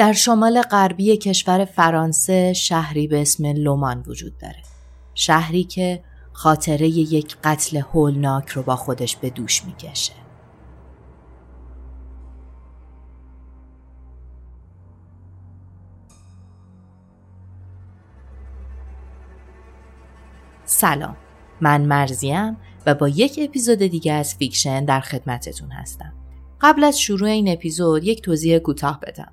در شمال غربی کشور فرانسه شهری به اسم لومان وجود داره. شهری که خاطره یک قتل هولناک رو با خودش به دوش می‌کشه. سلام من مرضیم و با یک اپیزود دیگه از فیکشن در خدمتتون هستم قبل از شروع این اپیزود یک توضیح کوتاه بدم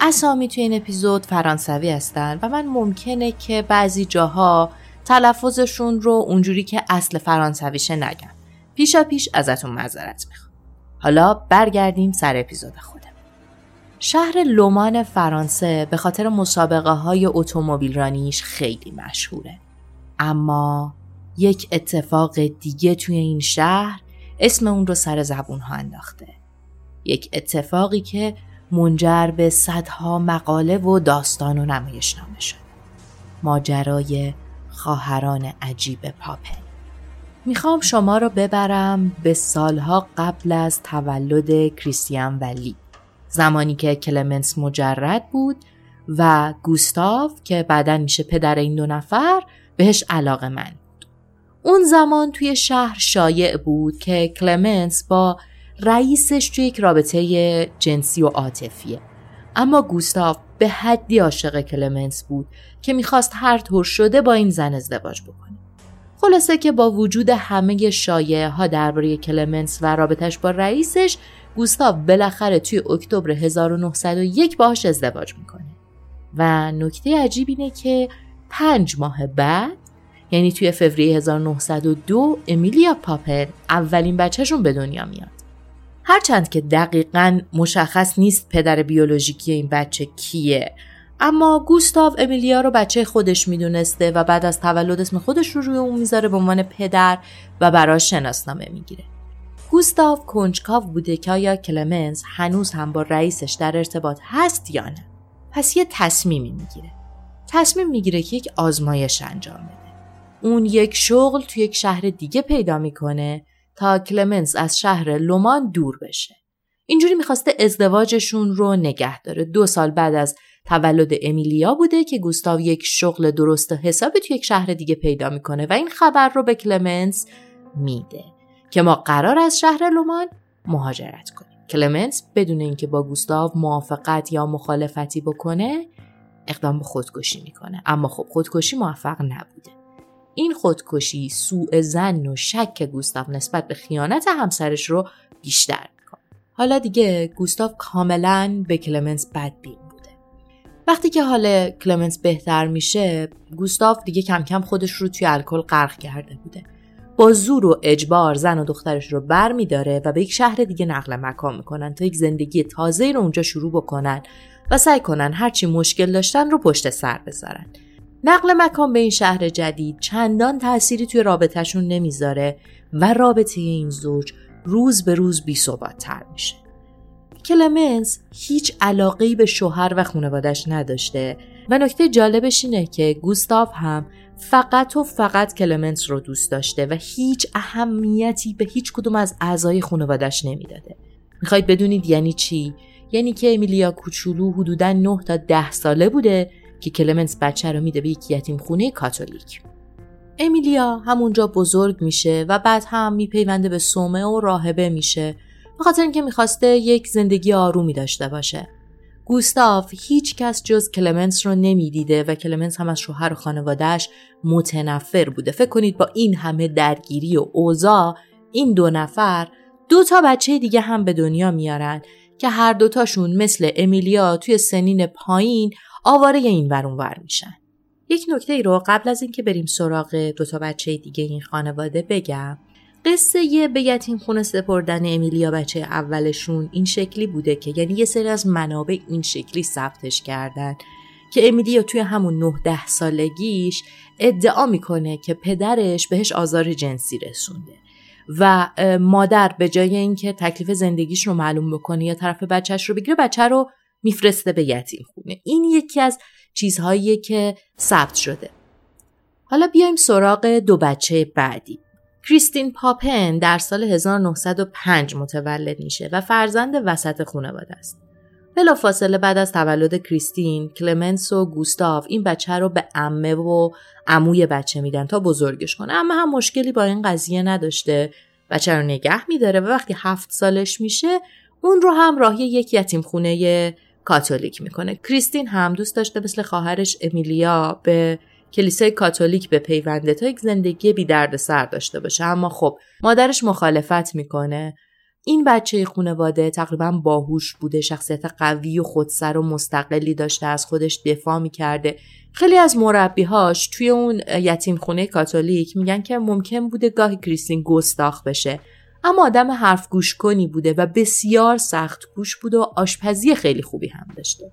اسامی توی این اپیزود فرانسوی هستن و من ممکنه که بعضی جاها تلفظشون رو اونجوری که اصل فرانسویشه نگم. پیشا پیش ازتون معذرت می‌خوام. حالا برگردیم سر اپیزود خودم شهر لومان فرانسه به خاطر مسابقه های اتومبیل رانیش خیلی مشهوره. اما یک اتفاق دیگه توی این شهر اسم اون رو سر زبون ها انداخته. یک اتفاقی که منجر به صدها مقاله و داستان و نمایشنامه شد. ماجرای خواهران عجیب پاپل می‌خوام شما رو ببرم به سالها قبل از تولد کریستیان ولی. زمانی که کلمنس مجرد بود و گوستاف که بعدا میشه پدر این دو نفر بهش علاقه من. اون زمان توی شهر شایع بود که کلمنس با رئیسش توی یک رابطه جنسی و عاطفیه. اما گوستاف به حدی عاشق کلمنس بود که می‌خواست هر طور شده با این زن ازدواج بکنه. خلاصه که با وجود همه شایعه ها درباره کلمنس و رابطش با رئیسش گوستاف بالاخره توی اکتبر 1901 باهاش ازدواج می‌کنه. و نکته عجیب اینه که پنج ماه بعد یعنی توی فوریه 1902 امیلیا پاپل اولین بچهشون به دنیا میاد. هرچند که دقیقا مشخص نیست پدر بیولوژیکی این بچه کیه. اما گوستاو امیلیا رو بچه خودش می‌دونسته و بعد از تولد اسم خودش رو روی اون می‌ذاره به عنوان پدر و براش شناسنامه می‌گیره. گوستاو کنجکاو بوده که آیا کلمنس هنوز هم با رئیسش در ارتباط هست یا نه؟ پس یه تصمیمی می‌گیره. تصمیم می‌گیره که یک آزمایش انجام بده. اون یک شغل توی یک شهر دیگه پیدا می‌کنه تا کلمنس از شهر لومان دور بشه. اینجوری می‌خواسته ازدواجشون رو نگه داره. دو سال بعد از تولد امیلیا بوده که گوستاو یک شغل درست حسابی توی یک شهر دیگه پیدا می‌کنه و این خبر رو به کلمنس میده که ما قرار از شهر لومان مهاجرت کنیم. کلمنس بدون اینکه با گوستاو موافقت یا مخالفتی بکنه اقدام به خودکشی می‌کنه اما خب خودکشی موفق نبوده. این خودکشی سوء زن و شک گوستاف نسبت به خیانت همسرش رو بیشتر می‌کنه. حالا دیگه گوستاف کاملا به کلمنس بدبین بوده. وقتی که حال کلمنس بهتر میشه گوستاف دیگه کم کم خودش رو توی الکل غرق کرده بوده. با زور و اجبار زن و دخترش رو بر می داره و به یک شهر دیگه نقل مکان می‌کنن تا یک زندگی تازه رو اونجا شروع بکنن و سعی کنن هرچی مشکل داشتن رو پشت سر بذارن. نقل مکان به این شهر جدید چندان تأثیری توی رابطهشون نمی‌ذاره و رابطه این زوج روز به روز بی تر میشه. کلمنس هیچ علاقه به شوهر و خانوادش نداشته و نکته جالبش اینه که گوستاف هم فقط و فقط کلمنس رو دوست داشته و هیچ اهمیتی به هیچ کدوم از اعضای خانوادش نمی‌داده. می‌خواید بدونید یعنی چی؟ یعنی که امیلیا کوچولو حدودا 9 تا 10 ساله بوده که کلمنس بچه رو میده به یک یتیم خونه کاتولیک. امیلیا همونجا بزرگ میشه و بعد هم میپیونده به سومه و راهبه میشه به خاطر اینکه می‌خواسته یک زندگی آرومی داشته باشه. گوستاف هیچ کس جز کلمنس رو نمی‌دیده و کلمنس هم از شوهر و خانوادهش متنفر بوده. فکر کنید با این همه درگیری و اوضاع این دو نفر دو تا بچه دیگه هم به دنیا میارن که هر دوتاشون مثل امیلیا توی سنین پایین آواره این ور ور میشن. یک نکته ای رو قبل از اینکه بریم سراغ دو تا بچه دیگه این خانواده بگم قصه یه به یتیم خونه سپردن امیلیا بچه اولشون این شکلی بوده که یعنی یه سری از منابع این شکلی ثبتش کردن که امیلیا توی همون 9 ده سالگیش ادعا می‌کنه که پدرش بهش آزار جنسی رسونده و مادر به جای اینکه تکلیف زندگیش رو معلوم بکنه یا طرف بچهش رو بگیره بچه رو میفرسته به یتیم خونه. این یکی از چیزهایی که ثبت شده. حالا بیایم سراغ دو بچه بعدی. کریستین پاپن در سال 1905 متولد میشه و فرزند وسط خانواده است. بلا فاصله بعد از تولد کریستین، کلمنس و گوستاف این بچه رو به امه و عموی بچه میدن تا بزرگش کنه. اما هم مشکلی با این قضیه نداشته. بچه رو نگه میداره و وقتی هفت سالش میشه اون رو هم راهی یک یتیم خونه کاتولیک می‌کنه. کریستین هم دوست داشته مثل خواهرش امیلیا به کلیسای کاتولیک به پیونده تا یک زندگی بی درد سر داشته باشه. اما خب مادرش مخالفت می‌کنه. این بچه خانواده تقریبا باهوش بوده شخصیت قوی و خودسر و مستقلی داشته از خودش دفاع می‌کرده. خیلی از مربیهاش توی اون یتیم خونه کاتولیک میگن که ممکن بوده گاهی کریستین گستاخ بشه. اما آدم حرف گوش کنی بوده و بسیار سخت گوش بوده و آشپزی خیلی خوبی هم داشته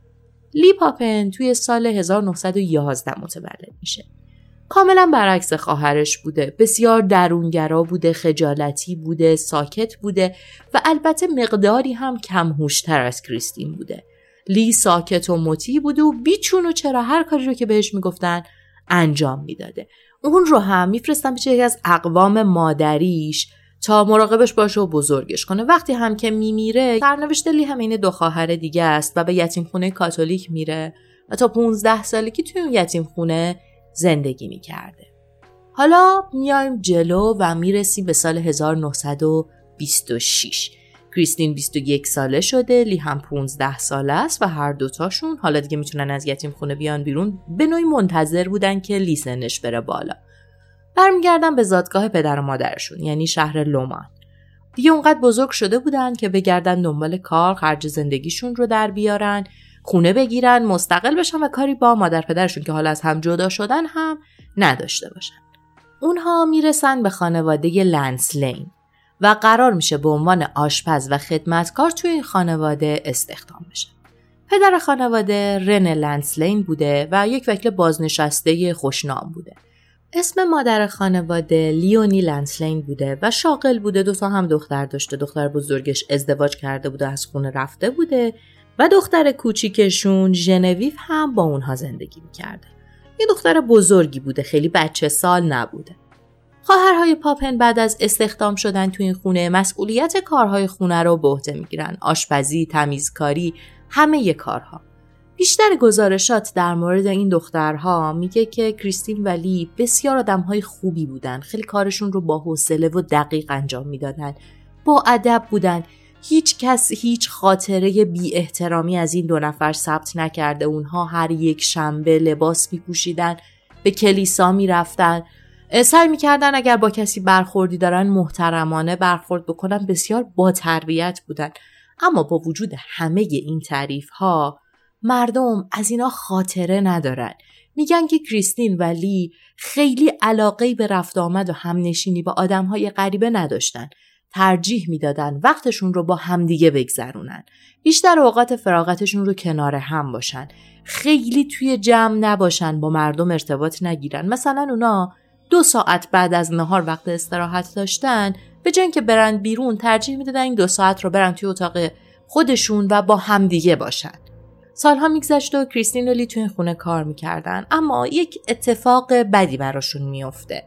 لی پاپن توی سال 1911 متولد میشه. کاملا برعکس خواهرش بوده. بسیار درونگرا بوده، خجالتی بوده، ساکت بوده و البته مقداری هم کم از کریستین بوده. لی ساکت و مطیع بوده و بیچون و چرا هر کاری رو که بهش می‌گفتن انجام می‌داده. اون رو هم میفرستن به یکی از اقوام مادریش تا مراقبش باشه و بزرگش کنه. وقتی هم که میمیره سرنوشت لی هم این دو خواهر دیگه است و به یتیم خونه کاتولیک میره و تا 15 سالگی توی اون یتیم خونه زندگی می‌کرده. حالا میایم جلو و می‌رسیم به سال 1926 کریستین 21 ساله شده لی هم 15 ساله است و هر دوتاشون حالا دیگه می‌تونن از یتیم خونه بیان بیرون به نوعی منتظر بودن که لی سنش بره بالا. برمیگردن به زادگاه پدر و مادرشون یعنی شهر لومان. دیگه اونقدر بزرگ شده بودن که بگردن دنبال کار خرج زندگیشون رو در بیارن خونه بگیرن مستقل بشن و کاری با مادر پدرشون که حالا از هم جدا شدن هم نداشته باشن. اونها می‌رسن به خانواده لنسلین و قرار میشه به عنوان آشپز و خدمتکار توی این خانواده استخدام بشن. پدر خانواده رن لنسلین بوده و یک وکیل بازنشسته خوشنام بوده. اسم مادر خانواده لیونی لنسلین بوده و شاغل بوده. دوتا هم دختر داشته. دختر بزرگش ازدواج کرده بوده از خونه رفته بوده و دختر کوچیکشون ژنویف هم با اونها زندگی می‌کرده. یه دختر بزرگی بوده خیلی بچه سال نبوده. خواهرهای پاپن بعد از استخدام شدن تو این خونه مسئولیت کارهای خونه رو به عهده می‌گیرن. آشپزی تمیزکاری همه کارها. بیشتر گزارشات در مورد این دخترها میگه که کریستین ولی بسیار آدمهای خوبی بودن. خیلی کارشون رو با حوصله و دقیق انجام می‌دادن. با ادب بودن. هیچ کس هیچ خاطره بی احترامی از این دو نفر ثبت نکرده. اونها هر یک شنبه لباس میپوشیدن به کلیسا می‌رفتن. سعی می‌کردن اگر با کسی برخوردی دارن محترمانه برخورد بکنن. بسیار با تربیت بودن. اما با وجود همه این تعریف ها مردم از اینا خاطره ندارن میگن که کریستین و لی خیلی علاقه به رفت آمد و همنشینی با آدمهای غریبه نداشتن. ترجیح می‌دادن وقتشون رو با همدیگه بگذرونن. بیشتر اوقات فراغتشون رو کنار هم باشن. خیلی توی جمع نباشن با مردم ارتباط نگیرن. مثلا اونا دو ساعت بعد از نهار وقت استراحت داشتن به جای که برن بیرون ترجیح می‌دادن این دو ساعت رو برن توی اتاق خودشون و با همدیگه باشن. سالها میگذشت و کریستین و لی تو خونه کار می‌کردن. اما یک اتفاق بدی براشون میافته.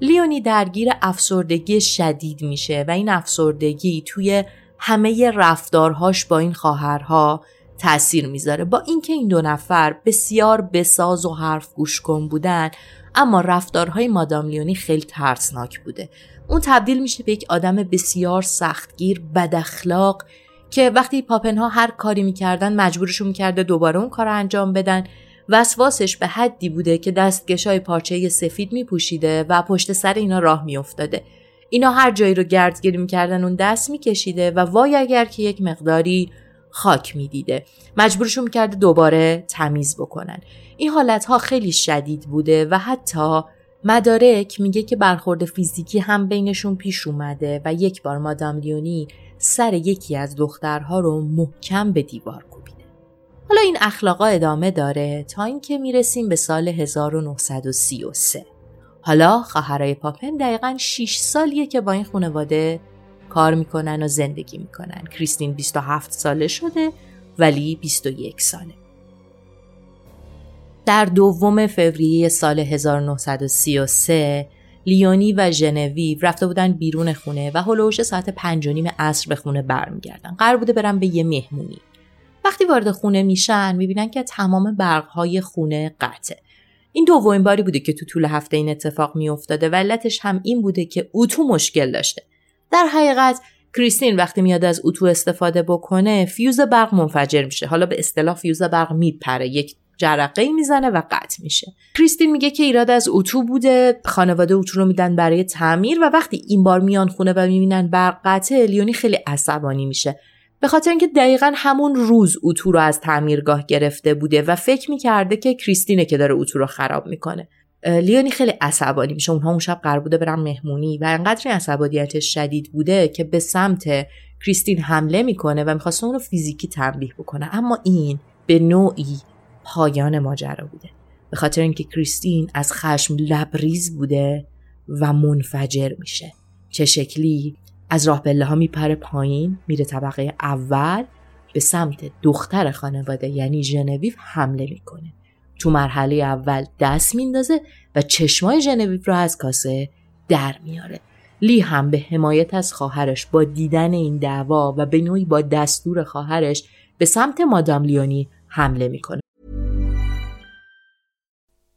لیونی درگیر افسردگی شدید میشه و این افسردگی توی همه رفتارهاش با این خواهرها تاثیر می‌ذاره. با اینکه این دو نفر بسیار بساز و حرف گوش کن بودن اما رفتارهای مادام لیونی خیلی ترسناک بوده. اون تبدیل میشه به یک آدم بسیار سختگیر بد اخلاق که وقتی پاپنها هر کاری می‌کردن مجبورشون می‌کرده دوباره اون کار انجام بدن. وسواسش به حدی بوده که دستگشای پارچه سفید میپوشیده و پشت سر اینا راه میافتاده. اینا هر جایی رو گردگیری می‌کردن اون دست میکشیده و وای اگر که یک مقداری خاک می‌دیده. مجبورشون می‌کرده دوباره تمیز بکنن. این حالت ها خیلی شدید بوده و حتی مدارک میگه که برخورد فیزیکی هم بینشون پیش اومده و یک بار مادام لیونی سر یکی از دخترها رو محکم به دیوار کوبیده. حالا این اخلاقا ادامه داره تا اینکه می‌رسیم به سال 1933. حالا خواهرای پاپن دقیقا 6 سالیه که با این خانواده کار می‌کنن و زندگی می‌کنن. کریستین 27 ساله شده ولی 21 ساله. در دوم فوریه سال 1933 لیونی و ژنویو رفته بودن بیرون خونه و هلوش ساعت پنج و نیم عصر به خونه برمیگردن. قرار بوده برن به یه مهمونی. وقتی وارد خونه میشن می‌بینن که تمام برقهای خونه قطعه این دومین باری بوده که تو طول هفته این اتفاق میافتاده و علتش هم این بوده که اتو مشکل داشته. در حقیقت کریستین وقتی میاد از اتو استفاده بکنه فیوز برق منفجر میشه. حالا به اصطلاح فیوز برق میپره. یک جرقه می‌زنه و قطع میشه. کریستین میگه که ایراد از اتو بوده خانواده اتو رو میدن برای تعمیر و وقتی این بار میان خونه و می‌بینن برق قطعه لیونی خیلی عصبانی میشه. به خاطر اینکه دقیقا همون روز اتو رو از تعمیرگاه گرفته بوده و فکر می‌کرده که کریستینه که داره اتو رو خراب می‌کنه. لیونی خیلی عصبانی میشه. اونها اون شب قرار بوده برن مهمونی و انقدر عصبانیتش شدید بوده که به سمت کریستین حمله می‌کنه و می‌خواسته اون رو فیزیکی تنبیه بکنه. اما این به نوعی پایان ماجرا بوده. به خاطر اینکه کریستین از خشم لبریز بوده و منفجر میشه. چه شکلی؟ از راه بله ها میپره پایین میره طبقه اول به سمت دختر خانواده یعنی ژنویو حمله می‌کنه. تو مرحله اول دست میندازه و چشمای ژنویو رو از کاسه در میاره. لی هم به حمایت از خواهرش با دیدن این دعوا و به نوعی با دستور خواهرش به سمت مادام لیونی حمله می‌کنه.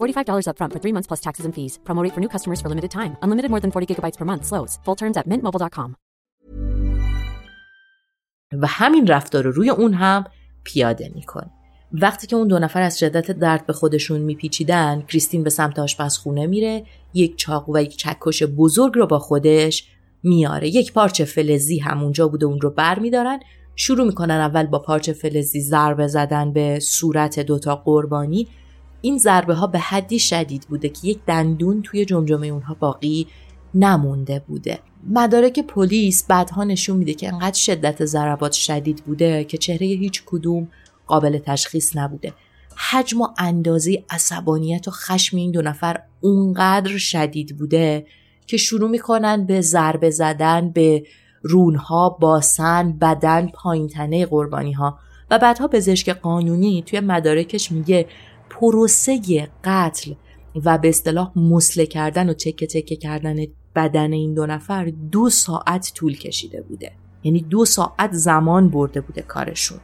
$45 upfront for three months plus taxes and fees. Promote for new customers for limited time. Unlimited more than 40 gigabytes per month. Slows. Full terms at mintmobile.com. و همین رفتار رو روی اون هم پیاده می‌کنه. وقتی که اون دو نفر از شدت درد به خودشون میپیچیدن کریستین به سمت آشپزخونه میره یک چاقو و یک چکش بزرگ رو با خودش میاره یک پارچه فلزی همونجا بوده اون رو بر میدارن شروع می‌کنن اول با پارچه فلزی ضربه زدن به صورت دوتا قربانی این ضربه ها به حدی شدید بوده که یک دندون توی جمجمه اونها باقی نمونده بوده. مدارک پلیس بعدها نشون میده که انقدر شدت ضربات شدید بوده که چهره هیچ کدوم قابل تشخیص نبوده. حجم و اندازه عصبانیت و خشم این دو نفر اونقدر شدید بوده که شروع می‌کنن به ضربه زدن به رونها باسن بدن پایینتنه قربانی ها و بعدها پزشک قانونی توی مدارکش میگه پروسه قتل و به اصطلاح مسله کردن و چکه چکه کردن بدن این دو نفر دو ساعت طول کشیده بوده. یعنی دو ساعت زمان برده بوده کارشون.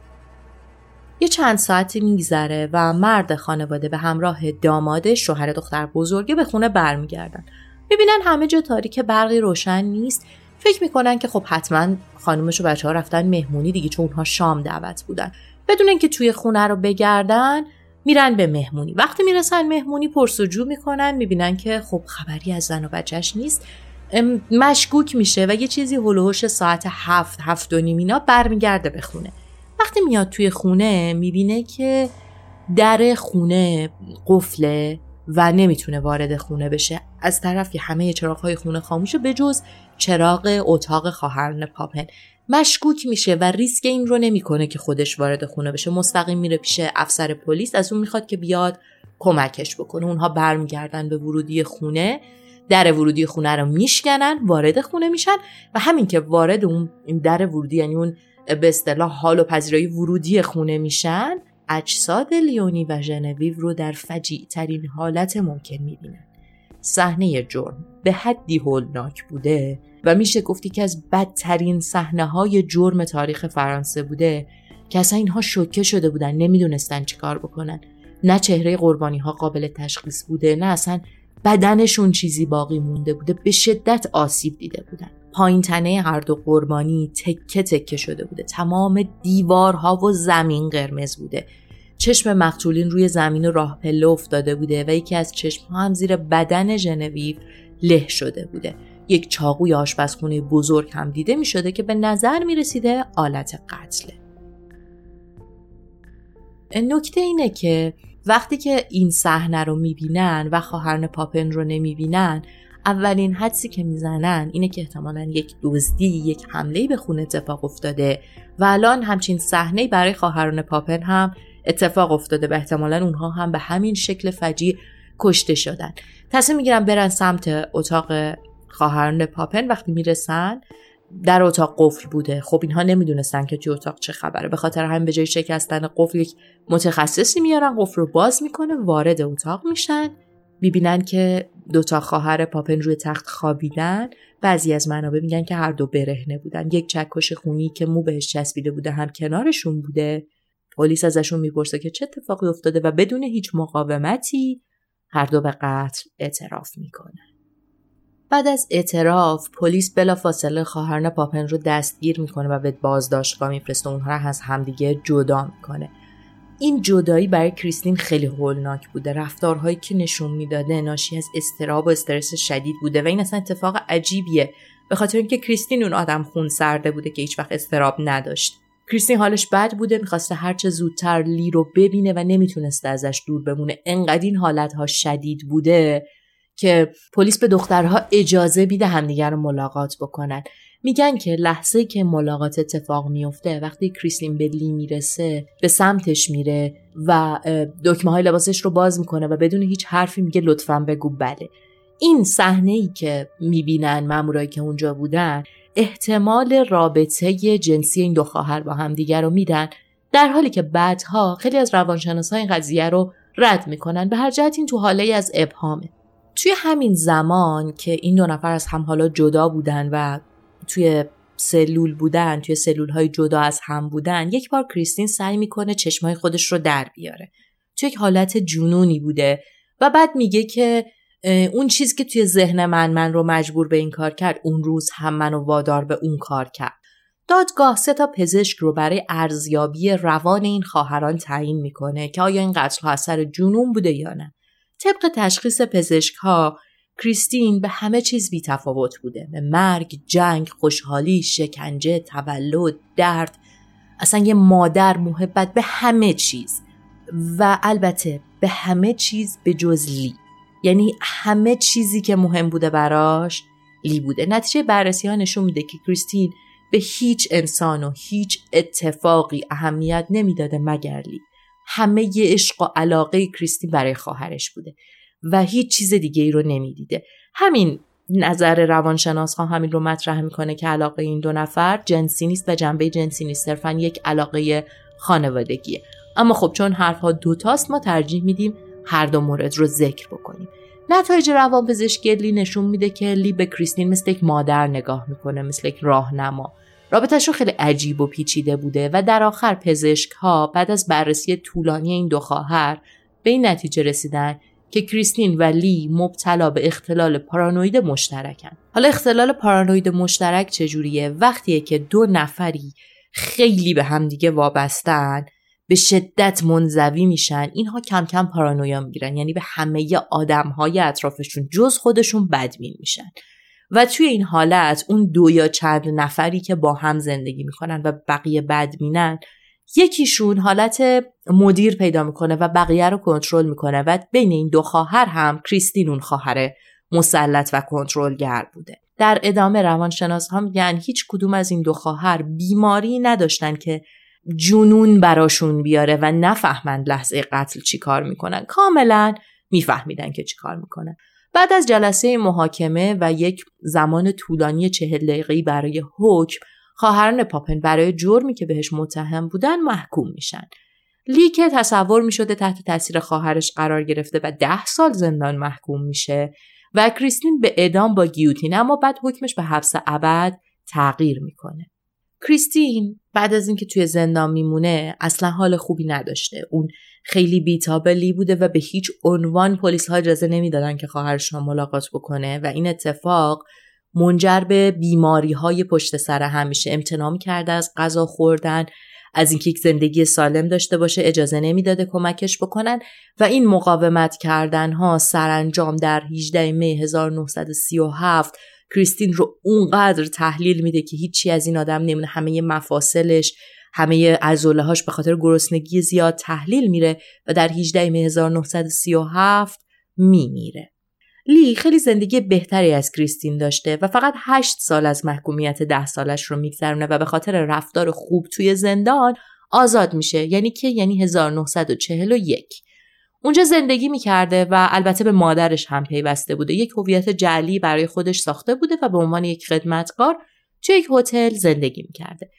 یه چند ساعتی میگذره و مرد خانواده به همراه دامادش شوهر دختر بزرگه به خونه برمیگردن. می‌بینن همه جا تاریک برقی روشن نیست. فکر می‌کنن که خب حتما خانومش و بچه ها رفتن مهمونی دیگه چون اونها شام دعوت بودن. بدون اینکه توی خونه رو بگردن میرن به مهمونی. وقتی می‌رسن مهمونی پرسجو می‌کنن می‌بینن که خب خبری از زن و بچهش نیست. مشکوک میشه و یه چیزی هلوهوش ساعت هفت هفت و نیم اینا برمیگرده به خونه. وقتی میاد توی خونه می‌بینه که در خونه قفله و نمی‌تونه وارد خونه بشه. از طرفی همه چراغ خونه خاموشه به جز چراغ اتاق خواهران پاپن مشکوک میشه و ریسک این رو نمی‌کنه که خودش وارد خونه بشه. مستقیم میره پیش افسر پلیس از اون می‌خواد که بیاد کمکش بکنه. اونها برمیگردن به ورودی خونه. در ورودی خونه رو میشکنن وارد خونه میشن و همین که وارد اون در ورودی یعنی اون به اصطلاح حال و پذیرایی ورودی خونه میشن اجساد لیونی و ژنویو رو در فجیع ترین حالت ممکن می‌بینن. صحنه جرم به حدی هولناک بوده. و میشه گفتی که از بدترین صحنه های جرم تاریخ فرانسه بوده. که اصلا اینها شوکه شده بودن نمی‌دونستن چیکار بکنن. نه چهره قربانی ها قابل تشخیص بوده نه اصلا بدنشون چیزی باقی مونده بوده به شدت آسیب دیده بودن. پایین تنه هر دو قربانی تکه تکه شده بوده. تمام دیوارها و زمین قرمز بوده. چشم مقتولین روی زمین و راه پله افتاده بوده و یکی از چشم هم زیر بدن ژنویو له شده بوده. یک چاقوی آشپزخونه بزرگ هم دیده می شده که به نظر می رسیده آلت قتله. نکته اینه که وقتی که این صحنه رو می‌بینن و خواهرن پاپن رو نمی‌بینن اولین حدسی که می‌زنن اینه که احتمالا یک دزدی یک حمله به خونه اتفاق افتاده و الان همچین صحنه برای خواهران پاپن هم اتفاق افتاده و احتمالا اونها هم به همین شکل فجی کشته شدن. تصمیم می‌گیرن برن سمت اتاق خواهران پاپن وقتی می‌رسن در اتاق قفل بوده. خب اینها نمی‌دونستن که توی اتاق چه خبره. به خاطر همین به جای شکستن قفل یک متخصصی میارن قفل رو باز می‌کنه وارد اتاق میشن. می‌بینن که دوتا خواهر پاپن روی تخت خوابیدن. بعضی از منابع میگن که هر دو برهنه بودن. یک چکش خونی که مو بهش چسبیده بوده هم کنارشون بوده. پلیس ازشون می‌پرسه که چه اتفاقی افتاده و بدون هیچ مقاومتی هر دو به قتل اعتراف می‌کنن. بعد از اعتراف پلیس بلافاصله خواهران پاپن رو دستگیر می‌کنه و به بازداشتگاه میفرسته. اونها رو از همدیگه جدا می‌کنه. این جدایی برای کریستین خیلی هولناک بوده. رفتارهایی که نشون می‌داده ناشی از استراب و استرس شدید بوده و این اصلا اتفاق عجیبیه. به خاطر اینکه کریستین اون آدم خون سرده بوده که هیچ وقت استراب نداشت. کریستین حالش بد بوده می‌خواسته هرچه زودتر لی رو ببینه و نمی‌تونسته ازش دور بمونه. انقدر این حالتها شدید بوده که پلیس به دخترها اجازه بیده همدیگر رو ملاقات بکنن. میگن که لحظه که ملاقات اتفاق میفته وقتی کریستین به لی می‌رسه به سمتش میره و دکمه های لباسش رو باز می‌کنه و بدون هیچ حرفی میگه لطفا بگو بله. این صحنه ای که می‌بینن مامورایی که اونجا بودن احتمال رابطه جنسی این دو خواهر با هم دیگر رو میدن. در حالی که بعدها خیلی از روانشناسا این قضیه رو رد می‌کنن. به هر جهت این تو حاله از ابهامه. توی همین زمان که این دو نفر از هم حالا جدا بودن و توی سلول بودن توی سلول های جدا از هم بودن یک بار کریستین سعی می‌کنه چشمای خودش رو در بیاره. توی یک حالت جنونی بوده و بعد میگه که اون چیز که توی ذهن من من رو مجبور به این کار کرد اون روز هم منو وادار به اون کار کرد. دادگاه سه تا پزشک رو برای ارزیابی روان این خواهران تعیین می‌کنه که آیا این قتل اثر جنون بوده یا نه. طبق تشخیص پزشک ها کریستین به همه چیز بی تفاوت بوده. به مرگ، جنگ، خوشحالی، شکنجه، تولد، درد. اصلا یه مادر محبت به همه چیز. و البته به همه چیز به جز لی. یعنی همه چیزی که مهم بوده براش لی بوده. نتیجه بررسی ها نشون میده که کریستین به هیچ انسان و هیچ اتفاقی اهمیت نمی‌داده مگر لی. همه ی عشق و علاقه کریستین برای خواهرش بوده و هیچ چیز دیگه ای رو نمی‌دیده. همین نظر روانشناس ها همین رو مطرح می‌کنه که علاقه این دو نفر جنسی نیست و جنبه جنسی نیست صرفا یک علاقه خانوادگیه. اما خب چون حرفها دوتاست ما ترجیح میدیم هر دو مورد رو ذکر بکنیم. نتایج روانپزشکی لی نشون میده که لی به کریستین مثل یک مادر نگاه می‌کنه مثل یک راهنما. رابطهشون خیلی عجیب و پیچیده بوده و در آخر پزشک ها بعد از بررسی طولانی این دو خواهر به این نتیجه رسیدن که کریستین و لی مبتلا به اختلال پارانوید مشترکن. حالا اختلال پارانوید مشترک چجوریه؟ وقتیه که دو نفری خیلی به همدیگه وابستن به شدت منزوی میشن اینها کم کم پارانویا می‌گیرن یعنی به همه آدم های اطرافشون جز خودشون بدبین میشن و توی این حالت اون دو یا چند نفری که با هم زندگی می‌کنن و بقیه بدبینن یکیشون حالت مدیر پیدا می‌کنه و بقیه رو کنترل می‌کنه و بین این دو خواهر هم کریستین اون خواهر مسلط و کنترلگر بوده. در ادامه روانشناس هم میگن هیچ کدوم از این دو خواهر بیماری نداشتن که جنون براشون بیاره و نفهمند لحظه قتل چی کار می‌کنن. کاملا میفهمیدن که چی کار می‌کنن. بعد از جلسه محاکمه و یک زمان طولانی چهل دقیقه‌ای برای حکم خواهران پاپن برای جرمی که بهش متهم بودن محکوم میشن. لی که تصور می‌شده تحت تاثیر خواهرش قرار گرفته و ده سال زندان محکوم میشه و کریستین به اعدام با گیوتین اما بعد حکمش به حبس ابد تغییر می‌کنه. کریستین بعد از اینکه توی زندان میمونه اصلا حال خوبی نداشته. اون خیلی بیتابلی بوده و به هیچ عنوان پلیس ها اجازه نمی‌دادن که خواهرش ملاقات بکنه و این اتفاق منجر به بیماری های پشت سر هم میشه. امتناع کرده از غذا خوردن از اینکه یک زندگی سالم داشته باشه اجازه نمی‌داده کمکش بکنن و این مقاومت کردن ها سرانجام در 18 می 1937 کریستین رو اونقدر تحلیل میده که هیچی از این آدم نمونه همه مفاصلش همه عضله هاش به خاطر گرسنگی زیاد تحلیل میره و در 18 می 1937 میمیره. لی خیلی زندگی بهتری از کریستین داشته و فقط هشت سال از محکومیت ده سالش رو میگذرونه و به خاطر رفتار خوب توی زندان آزاد میشه یعنی که یعنی 1941 اونجا زندگی می‌کرده و البته به مادرش هم پیوسته بوده. یک هویت جعلی برای خودش ساخته بوده و به عنوان یک خدمتکار توی یک هتل زندگی می‌کرده.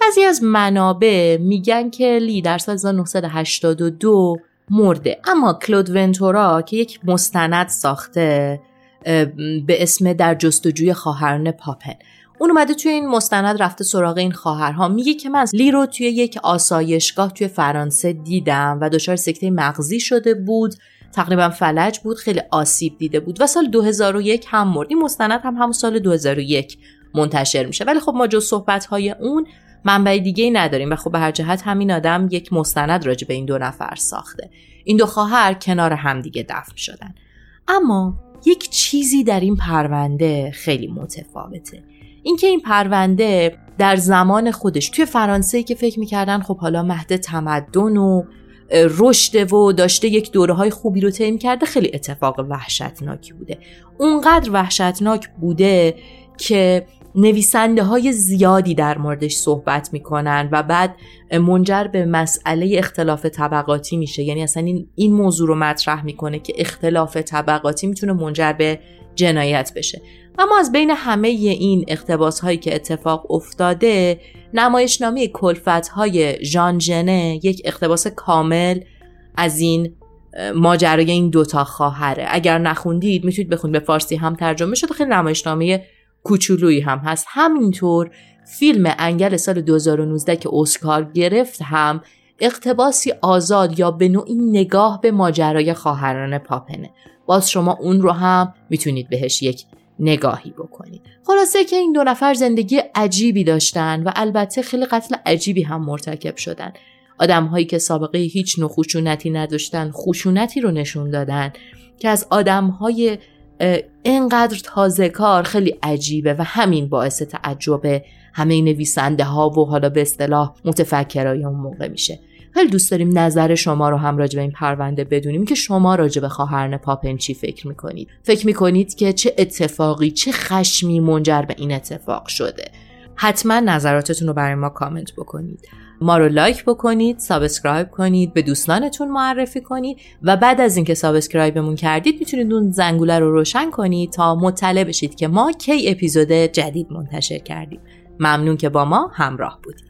بعضی از منابع میگن که لی در سال 1982 مرده. اما کلود ونتورا که یک مستند ساخته به اسم در جستجوی خواهران پاپن. اون اومده توی این مستند رفته سراغ این خواهرها. میگه که من لی رو توی یک آسایشگاه توی فرانسه دیدم و دچار سکته مغزی شده بود. تقریبا فلج بود خیلی آسیب دیده بود و سال 2001 هم مرد. این مستند هم همون سال 2001 منتشر میشه. ولی خب ما جز صحبت های اون منبع دیگه ای نداریم و خب به هر جهت همین آدم یک مستند راجع به این دو نفر ساخته. این دو خواهر کنار همدیگه دفن شدن. اما یک چیزی در این پرونده خیلی متفاوته. اینکه این پرونده در زمان خودش توی فرانسه که فکر می‌کردن خب حالا مهد تمدن و رشد و داشته یک دوره های خوبی رو طی کرده خیلی اتفاق وحشتناکی بوده. اونقدر وحشتناک بوده که نویسنده های زیادی در موردش صحبت می‌کنن و بعد منجر به مسئله اختلاف طبقاتی میشه. یعنی اصلا این, این موضوع رو مطرح می‌کنه که اختلاف طبقاتی می‌تونه منجر به جنایت بشه. اما از بین همه این اختباس هایی که اتفاق افتاده نمایشنامه کلفت های ژان ژنه یک اختباس کامل از این ماجرای این دوتا خواهره. اگر نخوندید می‌تونید بخونید. به فارسی هم ترجمه شده. خیلی نمایشنامه کوچولویی هم هست. همینطور فیلم انگل سال 2019 که اسکار گرفت هم اقتباسی آزاد یا به نوعی نگاه به ماجرای خواهران پاپنه. باز شما اون رو هم می‌تونید بهش یک نگاهی بکنید. خلاصه که این دو نفر زندگی عجیبی داشتن و البته خیلی قتل عجیبی هم مرتکب شدن. آدم هایی که سابقه هیچ نوع خشونتی نداشتن خشونتی رو نشون دادن که از آدم های اینقدر تازه کار خیلی عجیبه و همین باعث تعجب همه نویسنده ها و حالا به اصطلاح متفکرای اون موقع میشه. خیلی دوست داریم نظر شما رو هم راجع به این پرونده بدونیم که شما راجع به خواهرن پاپن چی فکر می‌کنید. فکر می‌کنید که چه اتفاقی چه خشمی منجر به این اتفاق شده. حتما نظراتتون رو برای ما کامنت بکنید. ما رو لایک بکنید subscribe کنید به دوستانتون معرفی کنید و بعد از اینکه subscribe مون کردید می‌تونید اون زنگوله رو روشن کنید تا مطلع بشید که ما کی اپیزود جدید منتشر کردیم. ممنون که با ما همراه بودید.